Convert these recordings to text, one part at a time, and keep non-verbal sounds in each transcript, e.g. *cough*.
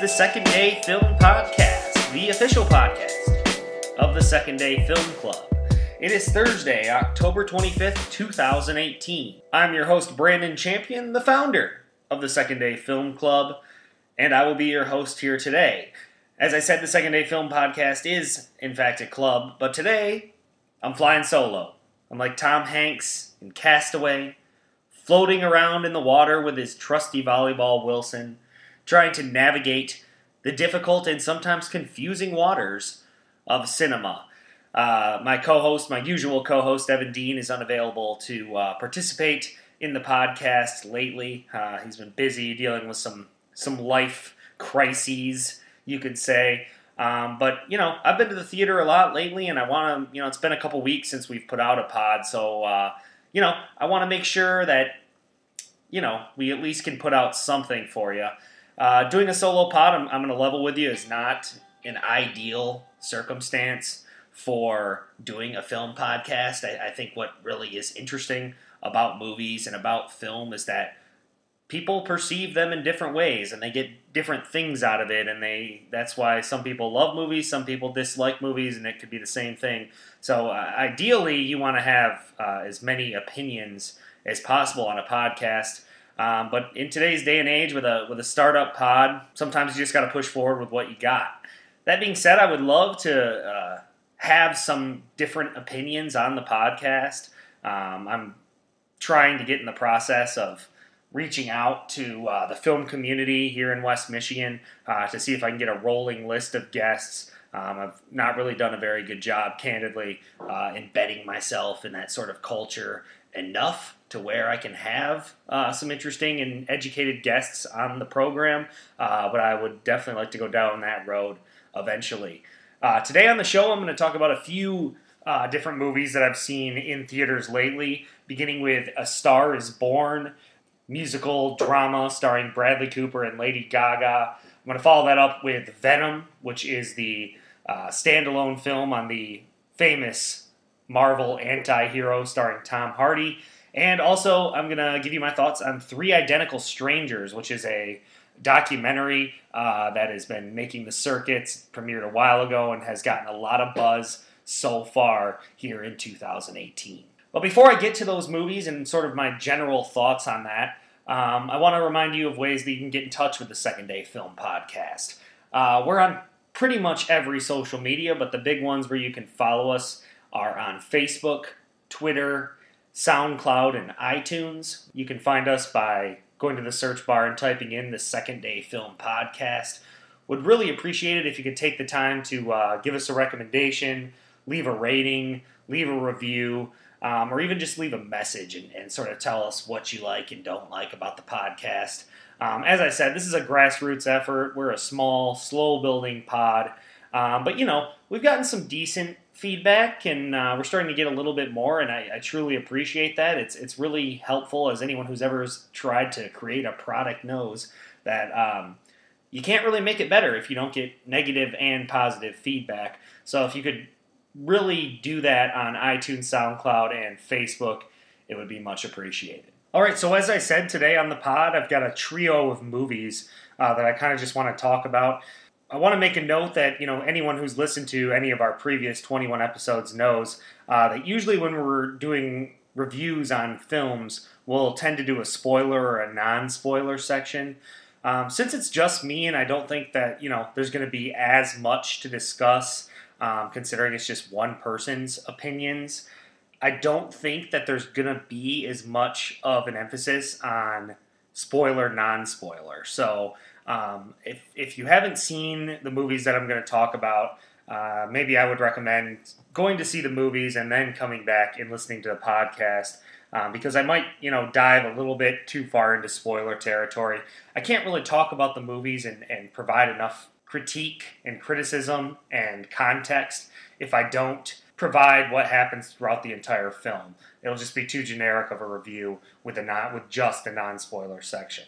the Second Day Film Podcast, the official podcast of the Second Day Film Club. It is Thursday, October 25th, 2018. I'm your host, Brandon Champion, the founder of the Second Day Film Club, and I will be your host here today. As I said, the Second Day Film Podcast is, in fact, a club, but today I'm flying solo. I'm like Tom Hanks in Castaway, floating around in the water with his trusty volleyball Wilson, trying to navigate the difficult and sometimes confusing waters of cinema. Uh, my co host, my usual co host, Evan Dean, is unavailable to uh, participate in the podcast lately. Uh, he's been busy dealing with some, some life crises, you could say. Um, but you know, I've been to the theater a lot lately, and I want to. You know, it's been a couple weeks since we've put out a pod, so uh, you know, I want to make sure that you know, we at least can put out something for you. Uh, doing a solo pod, I'm, I'm going to level with you, is not an ideal circumstance for doing a film podcast. I, I think what really is interesting about movies and about film is that people perceive them in different ways and they get different things out of it and they that's why some people love movies some people dislike movies and it could be the same thing so uh, ideally you want to have uh, as many opinions as possible on a podcast. Um, but in today's day and age, with a with a startup pod, sometimes you just got to push forward with what you got. That being said, I would love to uh, have some different opinions on the podcast. Um, I'm trying to get in the process of reaching out to uh, the film community here in West Michigan uh, to see if I can get a rolling list of guests. Um, I've not really done a very good job, candidly, uh, embedding myself in that sort of culture enough to where I can have uh, some interesting and educated guests on the program, uh, but I would definitely like to go down that road eventually. Uh, today on the show, I'm going to talk about a few uh, different movies that I've seen in theaters lately, beginning with A Star is Born, musical drama starring Bradley Cooper and Lady Gaga. I'm going to follow that up with Venom, which is the uh, standalone film on the famous Marvel anti hero starring Tom Hardy. And also, I'm going to give you my thoughts on Three Identical Strangers, which is a documentary uh, that has been making the circuits, premiered a while ago, and has gotten a lot of buzz so far here in 2018. But before I get to those movies and sort of my general thoughts on that, um, I want to remind you of ways that you can get in touch with the Second Day Film Podcast. Uh, we're on pretty much every social media, but the big ones where you can follow us are on Facebook, Twitter, SoundCloud, and iTunes. You can find us by going to the search bar and typing in the Second Day Film Podcast. Would really appreciate it if you could take the time to uh, give us a recommendation, leave a rating, leave a review, um, or even just leave a message and, and, sort of tell us what you like and don't like about the podcast. Um, as I said, this is a grassroots effort. We're a small, slow building pod. Um, but, you know, we've gotten some decent feedback, and uh, we're starting to get a little bit more, and I, I, truly appreciate that. It's it's really helpful as anyone who's ever tried to create a product knows that um, you can't really make it better if you don't get negative and positive feedback. So if you could really do that on iTunes, SoundCloud, and Facebook, it would be much appreciated. All right, so as I said today on the pod, I've got a trio of movies uh, that I kind of just want to talk about. I want to make a note that you know anyone who's listened to any of our previous 21 episodes knows uh, that usually when we're doing reviews on films, we'll tend to do a spoiler or a non-spoiler section. Um, since it's just me, and I don't think that you know there's going to be as much to discuss, um, considering it's just one person's opinions. I don't think that there's to be as much of an emphasis on spoiler, non-spoiler. So um, if, if you haven't seen the movies that I'm to talk about, uh, maybe I would recommend going to see the movies and then coming back and listening to the podcast um, because I might, you know, dive a little bit too far into spoiler territory. I can't really talk about the movies and, and provide enough critique and criticism and context if I don't provide what happens throughout the entire film. It'll just be too generic of a review with a not with just a non-spoiler section.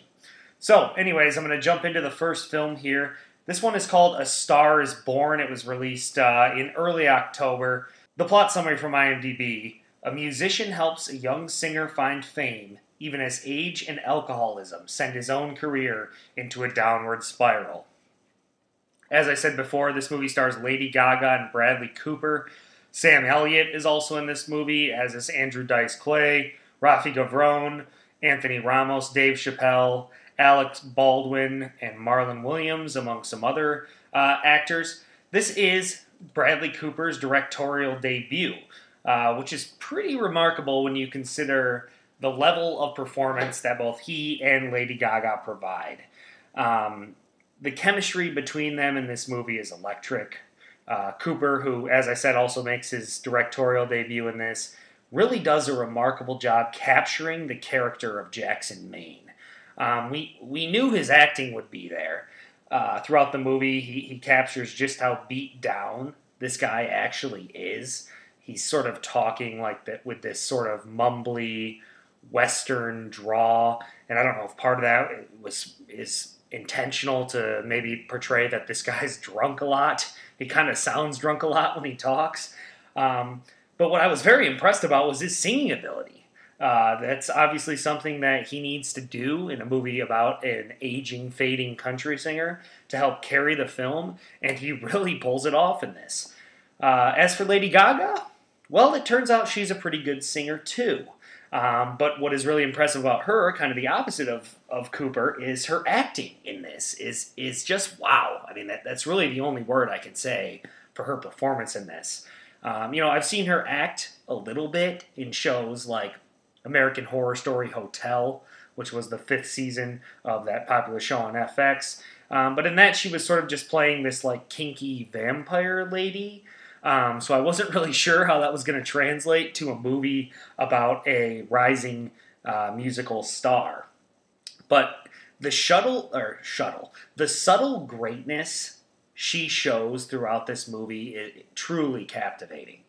So, anyways, I'm going to jump into the first film here. This one is called A Star is Born. It was released uh, in early October. The plot summary from IMDb A musician helps a young singer find fame, even as age and alcoholism send his own career into a downward spiral. As I said before, this movie stars Lady Gaga and Bradley Cooper. Sam Elliott is also in this movie, as is Andrew Dice Clay, Rafi Gavron, Anthony Ramos, Dave Chappelle, Alex Baldwin, and Marlon Williams, among some other uh, actors. This is Bradley Cooper's directorial debut, uh, which is pretty remarkable when you consider the level of performance that both he and Lady Gaga provide. Um, the chemistry between them in this movie is electric. Uh, Cooper, who, as I said, also makes his directorial debut in this, really does a remarkable job capturing the character of Jackson Maine. Um, we we knew his acting would be there uh, throughout the movie. He, he captures just how beat down this guy actually is. He's sort of talking like that with this sort of mumbly Western draw, and I don't know if part of that was is intentional to maybe portray that this guy's *laughs* drunk a lot. He kind of sounds drunk a lot when he talks. Um, but what I was very impressed about was his singing ability. Uh, that's obviously something that he needs to do in a movie about an aging, fading country singer to help carry the film, and he really pulls it off in this. Uh, as for Lady Gaga, well, it turns out she's a pretty good singer too. Um, but what is really impressive about her, kind of the opposite of, of Cooper, is her acting in this is is just wow. I mean, that, that's really the only word I can say for her performance in this. Um, you know, I've seen her act a little bit in shows like American Horror Story Hotel, which was the fifth season of that popular show on FX. Um, but in that, she was sort of just playing this like kinky vampire lady. Um, so I wasn't *laughs* really sure how that was going to translate to a movie about a rising uh, musical star. But the shuttle or shuttle, the subtle greatness she shows throughout this movie is truly captivating.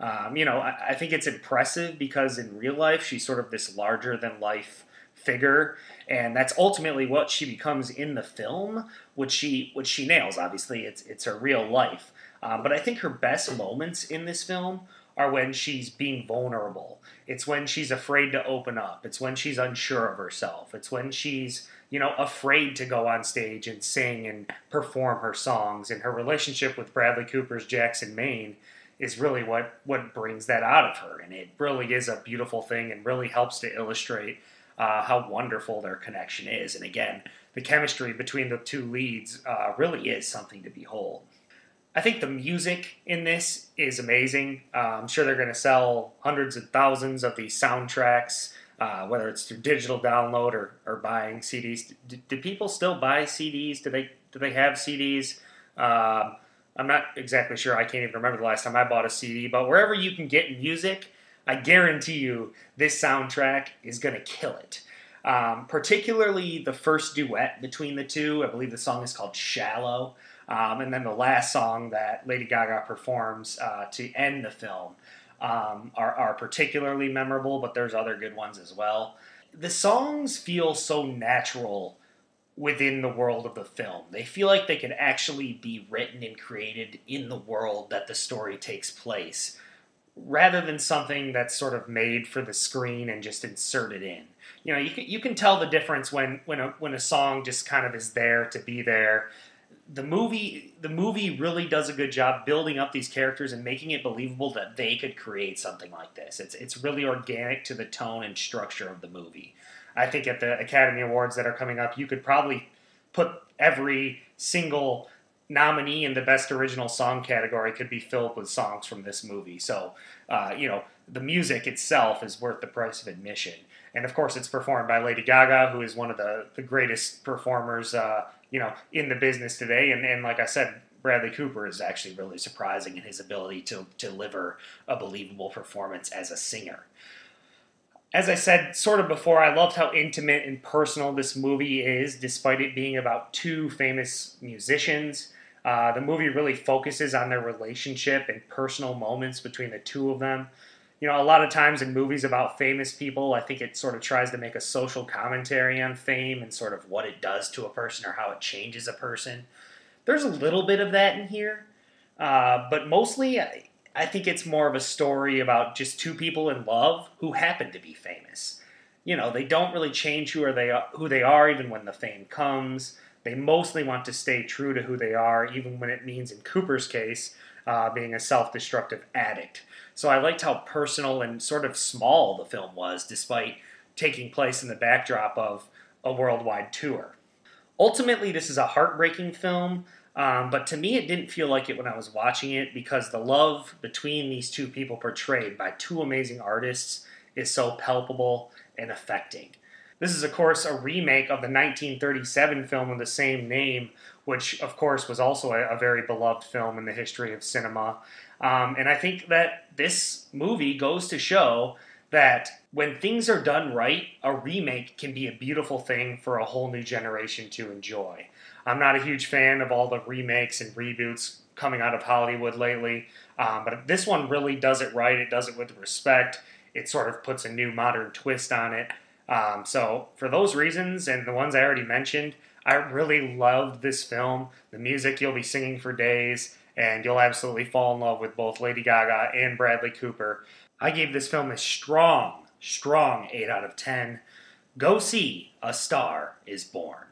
Um, you know, I, I, think it's impressive because in real life she's sort of this larger than life figure, and that's ultimately what she becomes in the film, which she which she nails. Obviously, it's it's her real life. Um, but I think her best moments in this film are when she's being vulnerable. It's when she's afraid to open up. It's when she's unsure of herself. It's when she's you know, afraid to go on stage and sing and perform her songs. And her relationship with Bradley Cooper's Jackson Maine is really what, what brings that out of her. And it really is a beautiful thing and really helps to illustrate uh, how wonderful their connection is. And again, the chemistry between the two leads uh, really is something to behold. I think the music in this is amazing. Uh, I'm sure they're going to sell hundreds of thousands of these soundtracks uh, whether it's through digital download or, or buying CDs. Do, do, people still buy CDs? Do they do they have CDs? Um, I'm not exactly sure. I can't even remember the last time I bought a CD. But wherever you can get music, I guarantee you this soundtrack is going to kill it. Um, particularly the first duet between the two. I believe the song is called "Shallow." Um, and then the last song that Lady Gaga performs uh, to end the film um, are, are particularly memorable, but there's other good ones as well. The songs feel so natural within the world of the film. They feel like they could actually be written and created in the world that the story takes place, rather than something that's sort of made for the screen and just inserted in. You know, you can, you can tell the difference when when a when a song just kind of is there to be there the movie the movie really does a good job building up these characters and making it believable that they could create something like this. It's it's really organic to the tone and structure of the movie. I think at the Academy Awards that are coming up, you could probably put every single nominee in the best original song category could be filled with songs from this movie. So, uh, you know, the music itself is worth the price of admission. And of course, it's performed by Lady Gaga, who is one of the, the greatest performers uh, you know, in the business today. And, and like I said, Bradley Cooper is actually really surprising in his ability to, to deliver a believable performance as a singer. As I said sort of before, I loved how intimate and personal this movie is, despite it being about two famous musicians. Uh, the movie really focuses on their relationship and personal moments between the two of them you know, a lot of times in movies about famous people, I think it sort of tries to make a social commentary on fame and sort of what it does to a person or how it changes a person. There's a little bit of that in here, uh, but mostly I think it's more of a story about just two people in love who happen to be famous. you know, they don't really change who are they who they are even when the fame comes. They mostly want to stay true to who they are, even when it means, in Cooper's case, uh, being a self-destructive addict. So I liked how personal and sort of small the film was, despite taking place in the backdrop of a worldwide tour. Ultimately, this is a heartbreaking film, um, but to me, it didn't feel like it when I was watching it because the love between these two people portrayed by two amazing artists is so palpable and affecting. This is, of course, a remake of the 1937 film of the same name, which, of course, was also a, a very beloved film in the history of cinema. Um, and I think that this movie goes to show that when things are done right, a remake can be a beautiful thing for a whole new generation to enjoy. I'm not a huge fan of all the remakes and reboots coming out of Hollywood lately, um, but this one really does it right. It does it with respect. It sort of puts a new modern twist on it. Um, so, for those reasons and the ones I already mentioned, I really loved this film. The music you'll be singing for days, and you'll absolutely fall in love with both Lady Gaga and Bradley Cooper. I gave this film a strong, strong 8 out of 10. Go see A Star is Born.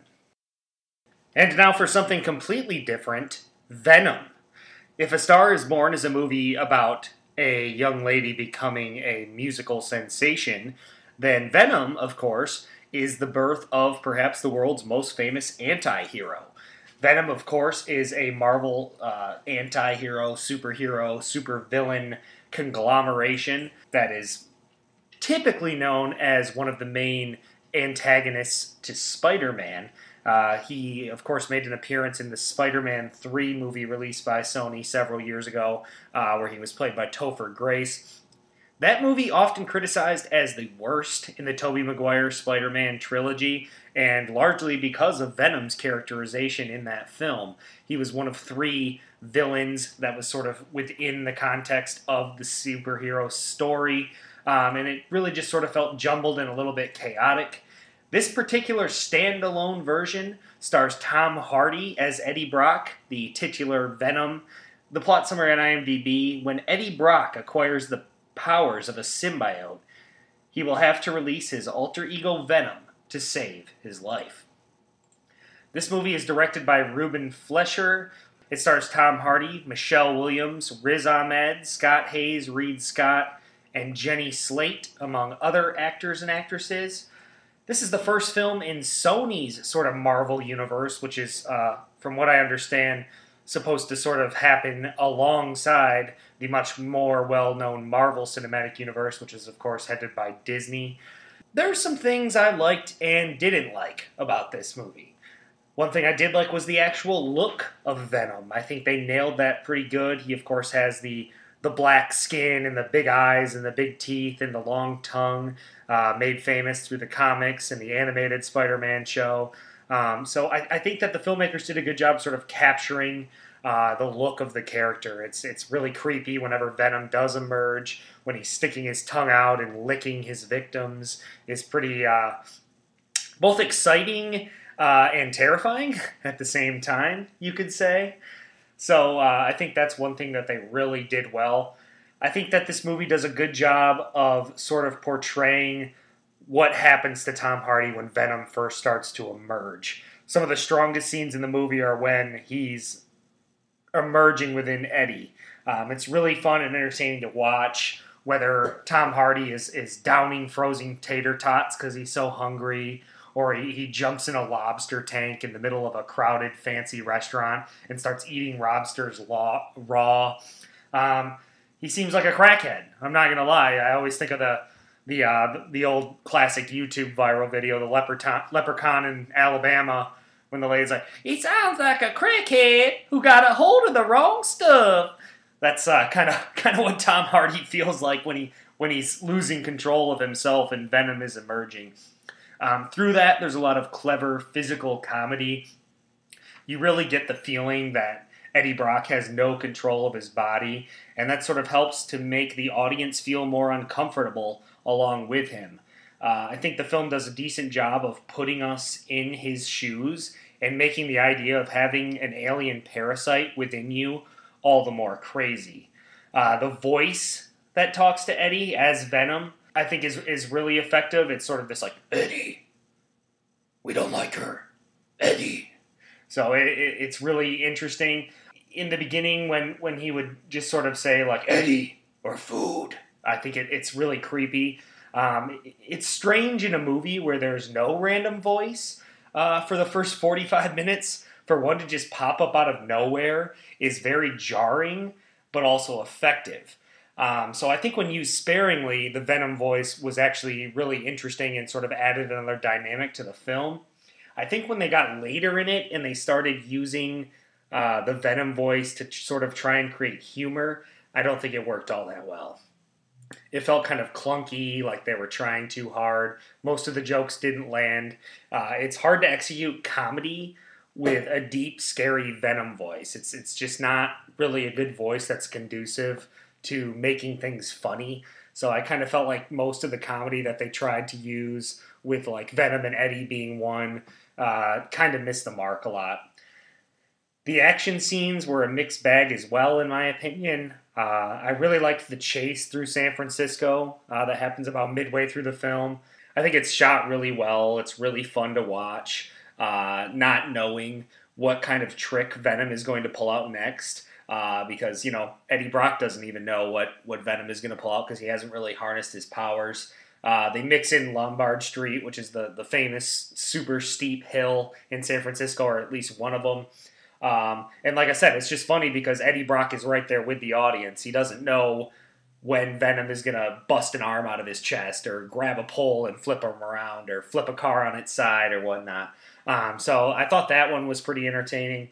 And now for something completely different Venom. If A Star is Born is a movie about a young lady becoming a musical sensation, then Venom, of course, is the birth of perhaps the world's most famous anti hero. Venom, of course, is a Marvel uh, anti hero, superhero, supervillain conglomeration that is typically known as one of the main antagonists to Spider Man. Uh, he, of course, made an appearance in the Spider Man 3 movie released by Sony several years ago, uh, where he was played by Topher Grace. That movie, often criticized as the worst in the Tobey Maguire Spider Man trilogy, and largely because of Venom's characterization in that film. He was one of three villains that was sort of within the context of the superhero story, um, and it really just sort of felt jumbled and a little bit chaotic. This particular standalone version stars Tom Hardy as Eddie Brock, the titular Venom. The plot summary on IMDb when Eddie Brock acquires the powers of a symbiote, he will have to release his alter ego Venom to save his life. This movie is directed by Ruben Fleischer. It stars Tom Hardy, Michelle Williams, Riz Ahmed, Scott Haze, Reid Scott, and Jenny Slate, among other actors and actresses. This is the first film in Sony's sort of Marvel universe, which is, uh, from what I understand, supposed to sort of happen alongside the much more well known Marvel Cinematic Universe, which is, of course, headed by Disney. There are some things I liked and didn't like about this movie. One thing I did like was the actual look of Venom. I think they nailed that pretty good. He, of course, has the the black skin and the big eyes and the big teeth and the long tongue, uh, made famous through the comics and the animated Spider-Man show. Um, so I, I, think that the filmmakers did a good job sort of capturing uh, the look of the character. It's it's really creepy whenever Venom does emerge. When he's sticking his tongue out and licking his victims, is pretty uh, both exciting uh, and terrifying *laughs* at the same time. You could say. So uh, I think that's one thing that they really did well. I think that this movie does a good job of sort of portraying what happens to Tom Hardy when Venom first starts to emerge. Some of the strongest scenes in the movie are when he's emerging within Eddie. Um, it's really fun and entertaining to watch. Whether Tom Hardy is, is downing frozen tater tots because he's so hungry, or he, he jumps in a lobster tank in the middle of a crowded, fancy restaurant and starts eating lobsters law, raw. Um, he seems like a crackhead. I'm not gonna lie. I always think of the the uh, the old classic YouTube viral video, the leprechaun, leprechaun in Alabama, when the lady's like, "He sounds like a crackhead who got a hold of the wrong stuff." That's kind of kind of what Tom Hardy feels like when he when he's losing control of himself and Venom is emerging. Um, through that, there's a lot of clever physical comedy. You really get the feeling that Eddie Brock has no control of his body, and that sort of helps to make the audience feel more uncomfortable along with him. Uh, I think the film does a decent job of putting us in his shoes and making the idea of having an alien parasite within you all the more crazy. Uh, the voice that talks to Eddie as Venom I think is is really effective. It's sort of this like Eddie, we don't like her, Eddie. So it, it, it's really interesting. In the beginning, when when he would just sort of say like Eddie or food, I think it, it's really creepy. Um, it's strange in a movie where there's no random voice uh, for the first 45 *laughs* minutes. For one to just pop up out of nowhere is very jarring, but also effective. Um, so I think when used sparingly, the Venom voice was actually really interesting and sort of added another dynamic to the film. I think when they got later in it and they started using uh, the Venom voice to sort of try and create humor, I don't think it worked all that well. It felt kind of clunky, like they were trying too hard. Most of the jokes didn't land. Uh, it's hard to execute comedy with a deep, scary Venom voice. It's it's just not really a good voice that's conducive to making things funny. So I kind of felt like most of the comedy that they tried to use with like Venom and Eddie being one uh, kind of missed the mark a lot. The action scenes were a mixed bag as well, in my opinion. Uh, I really liked the chase through San Francisco uh, that happens about midway through the film. I think it's shot really well. It's really fun to watch, uh, not knowing what kind of trick Venom is going to pull out next. Uh, because you know Eddie Brock doesn't even know what what Venom is going to pull out because he hasn't really harnessed his powers. Uh, they mix in Lombard Street, which is the the famous super steep hill in San Francisco, or at least one of them. Um, and like I said, it's just funny because Eddie Brock is right there with the audience. He doesn't know when Venom is going to bust an arm out of his chest or grab a pole and flip him around or flip a car on its side or whatnot. Um, so I thought that one was pretty entertaining.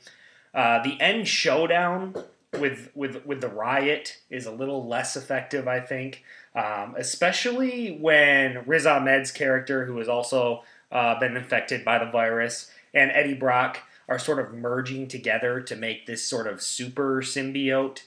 Uh, the end showdown with with with the riot is a little less effective, I think, um, especially when Riz Ahmed's character, who has also uh, been infected by the virus, and Eddie Brock are sort of merging together to make this sort of super symbiote.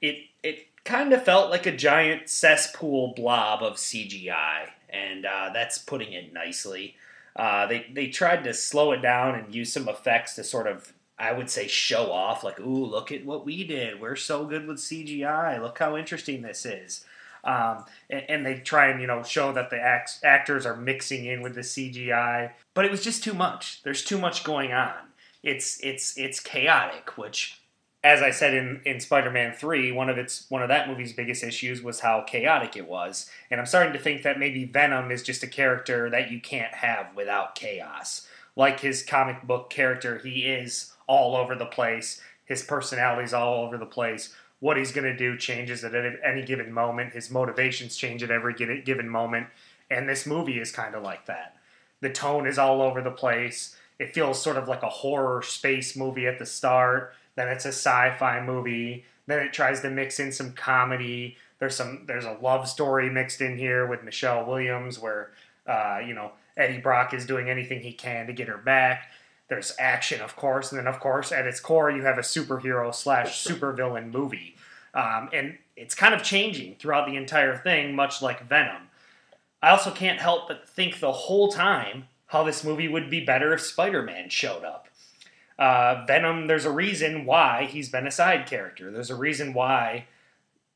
It it kind of felt like a giant cesspool blob of CGI, and uh, that's putting it nicely. Uh, they they tried to slow it down and use some effects to sort of I would say show off, like, ooh, look at what we did. We're so good with CGI. Look how interesting this is. Um, and, and, they try and you know show that the act- actors are mixing in with the CGI, but it was just too much. There's too much going on it's it's it's chaotic, which as I said in, in Spider-Man 3, one of its one of that movie's biggest issues was how chaotic it was. And I'm starting to think that maybe Venom is just a character that you can't have without chaos. Like his comic book character, he is all over the place. His personality's all over the place. What he's going to do changes at any given moment. His motivations change at every given moment. And this movie is kind of like that. The tone is all over the place it feels sort of like a horror space movie at the start. Then it's a sci-fi movie. Then it tries to mix in some comedy. There's some there's a love story mixed in here with Michelle Williams, where uh, you know Eddie Brock is doing anything he can to get her back. There's action, of course, and then of course at its core you have a superhero slash supervillain movie, um, and it's kind of changing throughout the entire thing, much like Venom. I also can't help but think the whole time how this movie would be better if Spider Man showed up. Uh, Venom, there's a reason why he's been a side character. There's a reason why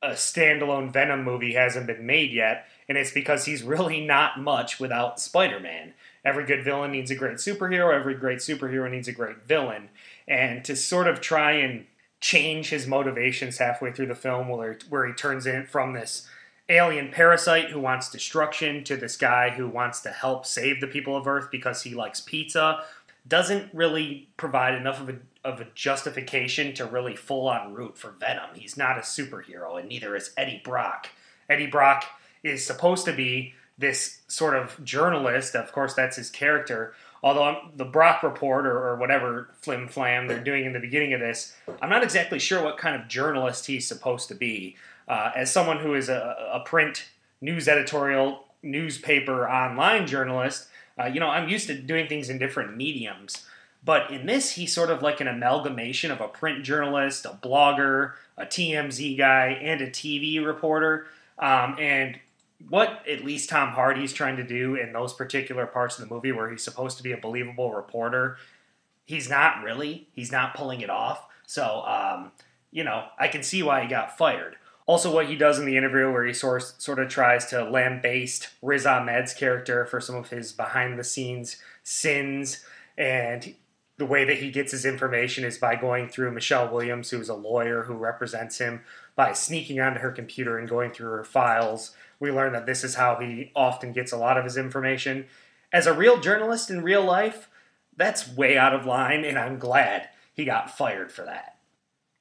a standalone Venom movie hasn't been made yet, and it's because he's really not much without Spider Man. Every good villain needs a great superhero, every great superhero needs a great villain. And to sort of try and change his motivations halfway through the film, where, where he turns in from this alien parasite who wants destruction to this guy who wants to help save the people of Earth because he likes pizza doesn't really provide enough of a, of a justification to really full on root for Venom. He's not a superhero, and neither is Eddie Brock. Eddie Brock is supposed to be this sort of journalist. Of course, that's his character. Although um, the Brock report or, or whatever flim flam they're doing in the beginning of this, I'm not exactly sure what kind of journalist he's supposed to be uh, as someone who is a, a, print news editorial newspaper online journalist, uh, you know, I'm used to doing things in different mediums. But in this, he's sort of like an amalgamation of a print journalist, a blogger, a TMZ guy, and a TV reporter. Um, and what at least Tom Hardy's trying to do in those particular parts of the movie where he's supposed to be a believable reporter, he's not really. He's not pulling it off. So, um, you know, I can see why he got fired. Also, what he does in the interview, where he sort sort of tries to lambaste Riz Ahmed's character for some of his behind the scenes sins, and the way that he gets his information is by going through Michelle Williams, who's a lawyer who represents him, by sneaking onto her computer and going through her files. We learn that this is how he often gets a lot of his information. As a real journalist in real life, that's way out of line, and I'm glad he got fired for that.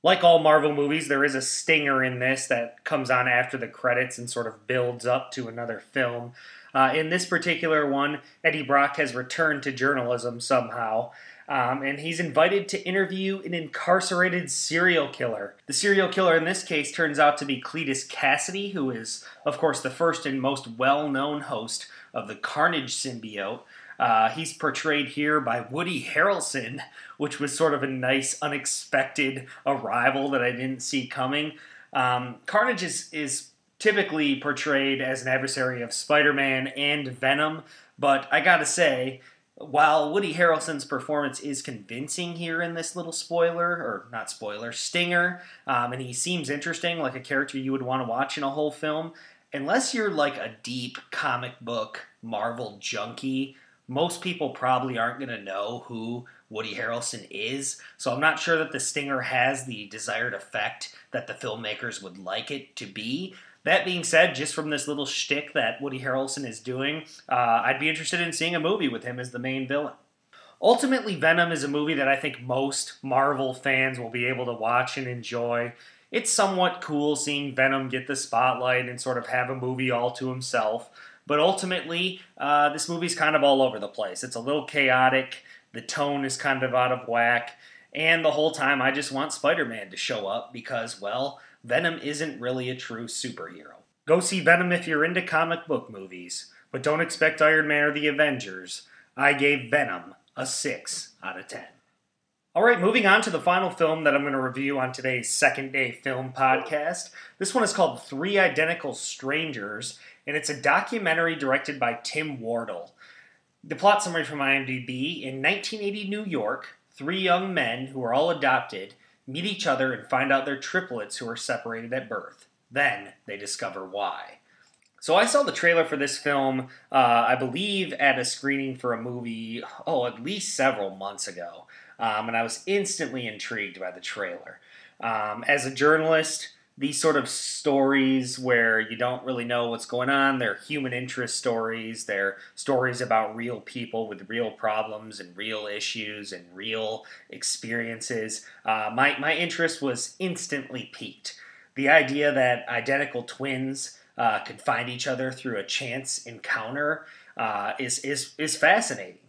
Like all Marvel movies, there is a stinger in this that comes on after the credits and sort of builds up to another film. Uh, in this particular one, Eddie Brock has returned to journalism somehow. Um, and he's invited to interview an incarcerated serial killer. The serial killer in this case turns out to be Cletus Kasady, who is, of course, the first and most well known host of the Carnage symbiote, uh, he's portrayed here by Woody Harrelson, which was sort of a nice, unexpected arrival that I didn't see coming. Um, Carnage is, is typically portrayed as an adversary of Spider Man and Venom, but I gotta say, while Woody Harrelson's performance is convincing here in this little spoiler, or not spoiler, stinger, um, and he seems interesting, like a character you would want to watch in a whole film, unless you're like a deep comic book Marvel junkie, most people probably aren't going to know who Woody Harrelson is. So I'm not sure that the stinger has the desired effect that the filmmakers would like it to be. That being said, just from this little shtick that Woody Harrelson is doing, uh, I'd be interested in seeing a movie with him as the main villain. Ultimately, Venom is a movie that I think most Marvel fans will be able to watch and enjoy. It's somewhat cool seeing Venom get the spotlight and sort of have a movie all to himself. But ultimately, uh, this movie's kind of all over the place. It's a little chaotic. The tone is kind of out of whack. And the whole time, I just want Spider Man to show up because, well, Venom isn't really a true superhero. Go see Venom if you're into comic book movies, but don't expect Iron Man or the Avengers. I gave Venom a 6 out of 10. All right, moving on to the final film that I'm going to review on today's second day film podcast. This one is called Three Identical Strangers, and it's a documentary directed by Tim Wardle. The plot summary from IMDb In 1980 New York, three young men who are all adopted meet each other and find out they're triplets who are separated at birth. Then they discover why. So I saw the trailer for this film, uh, I believe, at a screening for a movie, oh, at least several months ago. Um, and I was instantly intrigued by the trailer. Um, as a journalist, these sort of stories where you don't really know what's going on. They're human interest stories. They're stories about real people with real problems and real issues and real experiences. Uh, my, my interest was instantly piqued. The idea that identical twins uh, could find each other through a chance encounter uh, is, is, is fascinating.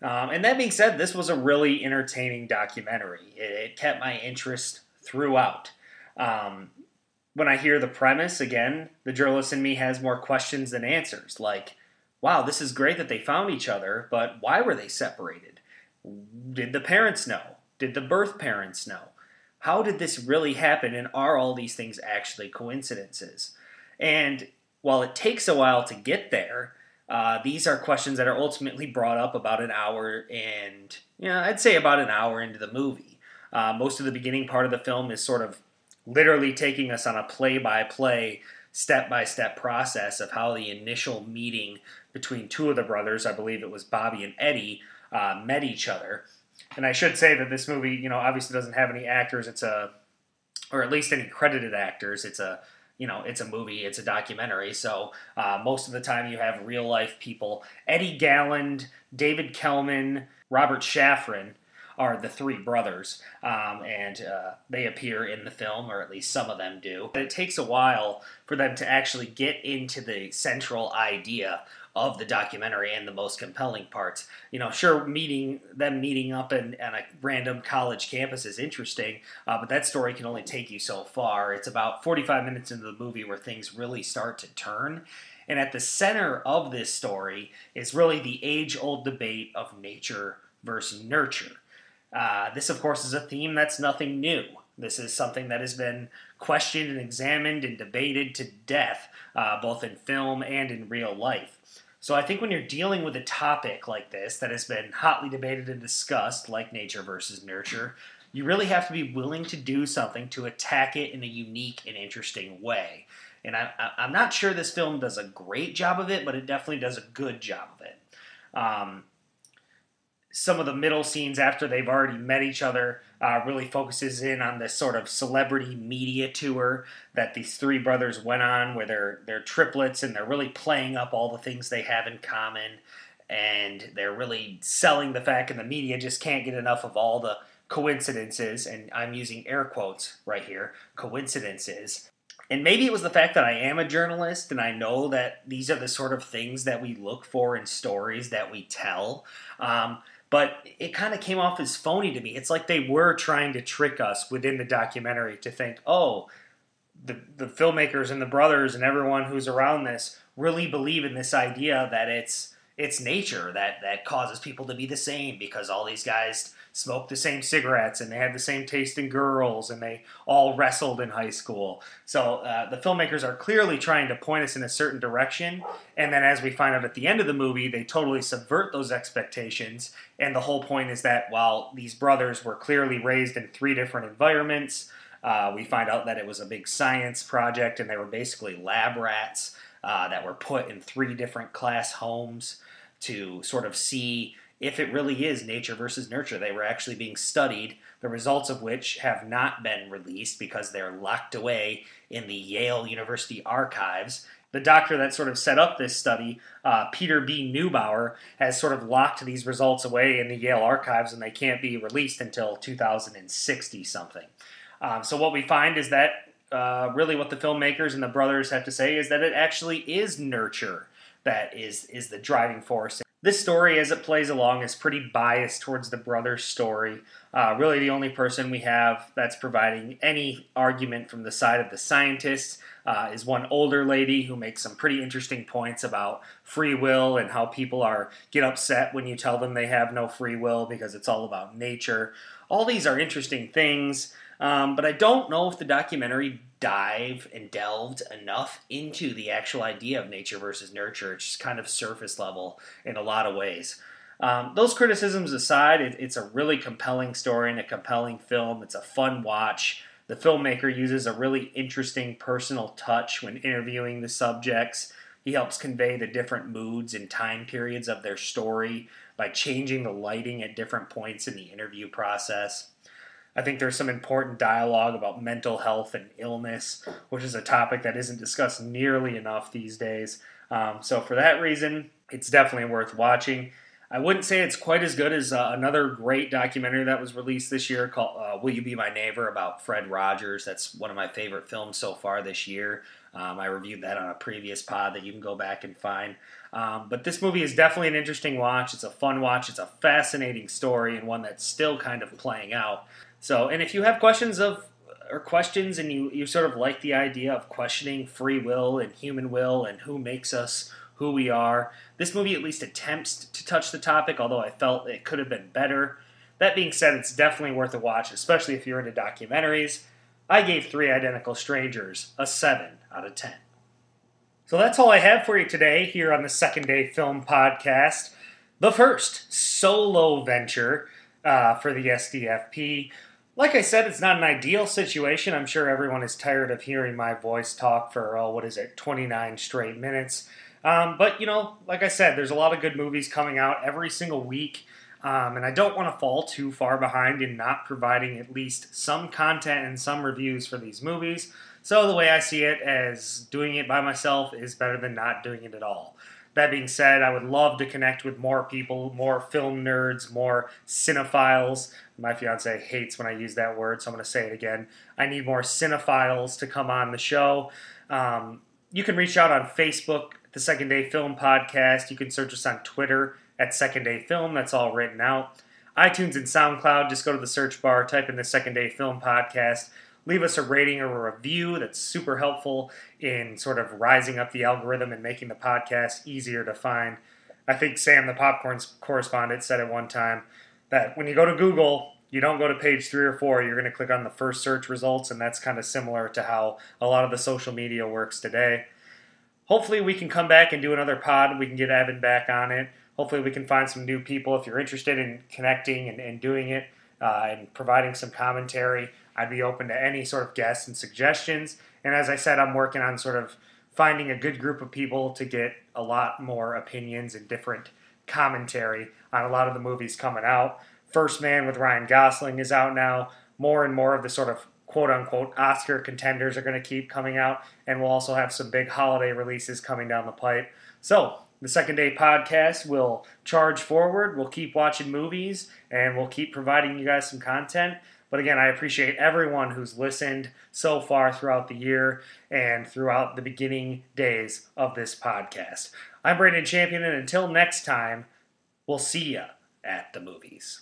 Um, and that being said, this was a really entertaining documentary. It, it kept my interest throughout. Um, when I hear the premise again, the journalist in me has more questions than answers. Like, wow, this is great that they found each other, but why were they separated? Did the parents know? Did the birth parents know? How did this really happen? And are all these things actually coincidences? And while it takes a while to get there, uh, these are questions that are ultimately brought up about an hour and, you know, I'd say about an hour into the movie. Uh, most of the beginning part of the film is sort of literally taking us on a play by play, step by step process of how the initial meeting between two of the brothers, I believe it was Bobby and Eddie, uh, met each other. And I should say that this movie, you know, obviously doesn't have any actors. It's a, or at least any credited actors. It's a, you know, it's a movie, it's a documentary. So uh, most of the time you have real life people. Eddy Galland, David Kellman, Robert Shafran are the three brothers, um, and uh, they appear in the film, or at least some of them do. But It takes a while for them to actually get into the central idea of the documentary and the most compelling parts. You know, sure, meeting them meeting up in, a random college campus is interesting, uh, but that story can only take you so far. It's about 45 minutes into the movie where things really start to turn. And at the center of this story is really the age old debate of nature versus nurture. Uh, this, of course, is a theme that's nothing new. This is something that has been questioned and examined and debated to death, uh, both in film and in real life. So I think when you're dealing with a topic like this that has been hotly debated and discussed, like nature versus nurture, you really have to be willing to do something to attack it in a unique and interesting way. And I, am not sure this film does a great job of it, but it definitely does a good job of it. Um, some of the middle scenes after they've already met each other uh, really focuses in on this sort of celebrity media tour that these three brothers went on, where they're they're triplets and they're really playing up all the things they have in common, and they're really selling the fact, and the media just can't get enough of all the coincidences, and I'm using air quotes right here, coincidences and maybe it was the fact that I am a journalist and I know that these are the sort of things that we look for in stories that we tell. Um, but it kind of came off as phony to me. It's like they were trying to trick us within the documentary to think, oh, the, the filmmakers and the brothers and everyone who's around this really believe in this idea that it's it's nature that that causes people to be the same because all these guys smoked the same cigarettes and they had the same taste in girls and they all wrestled in high school. So uh, the filmmakers are clearly trying to point us in a certain direction. And then as we find out at the end of the movie, they totally subvert those expectations. And the whole point is that while these brothers were clearly raised in three different environments, uh, we find out that it was a big science project and they were basically lab rats uh, that were put in three different class homes to sort of see if it really is nature versus nurture. They were actually being studied, the results of which have not been released because they're locked away in the Yale University archives. The doctor that sort of set up this study, uh, Peter B. Neubauer, has sort of locked these results away in the Yale archives and they can't be released until 2060 something. Um, so, what we find is that uh, really what the filmmakers and the brothers have to say is that it actually is nurture that is is the driving force this story, as it plays along, is pretty biased towards the brother's story. Uh, really, the only person we have that's providing any argument from the side of the scientists uh, is one older lady who makes some pretty interesting points about free will and how people are get upset when you tell them they have no free will because it's all about nature. All these are interesting things, um, but I don't know if the documentary dive and delved enough into the actual idea of nature versus nurture. It's just kind of surface level in a lot of ways. Um, those criticisms aside, it, it's a really compelling story and a compelling film. It's a fun watch. The filmmaker uses a really interesting personal touch when interviewing the subjects. He helps convey the different moods and time periods of their story by changing the lighting at different points in the interview process. I think there's some important dialogue about mental health and illness, which is a topic that isn't discussed nearly enough these days. Um, so, for that reason, it's definitely worth watching. I wouldn't say it's quite as good as uh, another great documentary that was released this year called uh, Will You Be My Neighbor about Fred Rogers. That's one of my favorite films so far this year. Um, I reviewed that on a previous pod that you can go back and find. Um, but this movie is definitely an interesting watch. It's a fun watch. It's a fascinating story and one that's still kind of playing out. So, and if you have questions of or questions and you, you sort of like the idea of questioning free will and human will and who makes us who we are, this movie at least attempts to touch the topic, although I felt it could have been better. That being said, it's definitely worth a watch, especially if you're into documentaries. I gave Three Identical Strangers a 7 out of 10. So that's all I have for you today here on the Second Day Film Podcast. The first solo venture uh, for the SDFP. Like I said, it's not an ideal situation. I'm sure everyone is tired of hearing my voice talk for, oh, what is it, 29 straight minutes. Um, but, you know, like I said, there's a lot of good movies coming out every single week. Um, and I don't want to fall too far behind in not providing at least some content and some reviews for these movies. So the way I see it as doing it by myself is better than not doing it at all. That being said, I would love to connect with more people, more film nerds, more cinephiles. My fiance hates when I use that word, so I'm going to say it again. I need more cinephiles to come on the show. Um, you can reach out on Facebook, the Second Day Film Podcast. You can search us on Twitter at Second Day Film. That's all written out. iTunes and SoundCloud, just go to the search bar, type in the Second Day Film Podcast leave us a rating or a review. That's super helpful in sort of rising up the algorithm and making the podcast easier to find. I think Sam, the popcorn correspondent, said at one time that when you go to Google, you don't go to page three or four, you're going to click on the first search results, and that's kind of similar to how a lot of the social media works today. Hopefully, we can come back and do another pod. We can get Evan back on it. Hopefully, we can find some new people if you're interested in connecting and, and doing it. uh, and providing some commentary. I'd be open to any sort of guests and suggestions. And as I said, I'm working on sort of finding a good group of people to get a lot more opinions and different commentary on a lot of the movies coming out. First Man with Ryan Gosling is out now. More and more of the sort of quote unquote Oscar contenders are going to keep coming out, and we'll also have some big holiday releases coming down the pipe. So, the second day podcast will charge forward. We'll keep watching movies and we'll keep providing you guys some content. But again, I appreciate everyone who's listened so far throughout the year and throughout the beginning days of this podcast. I'm Brandon Champion, and until next time, we'll see ya at the movies.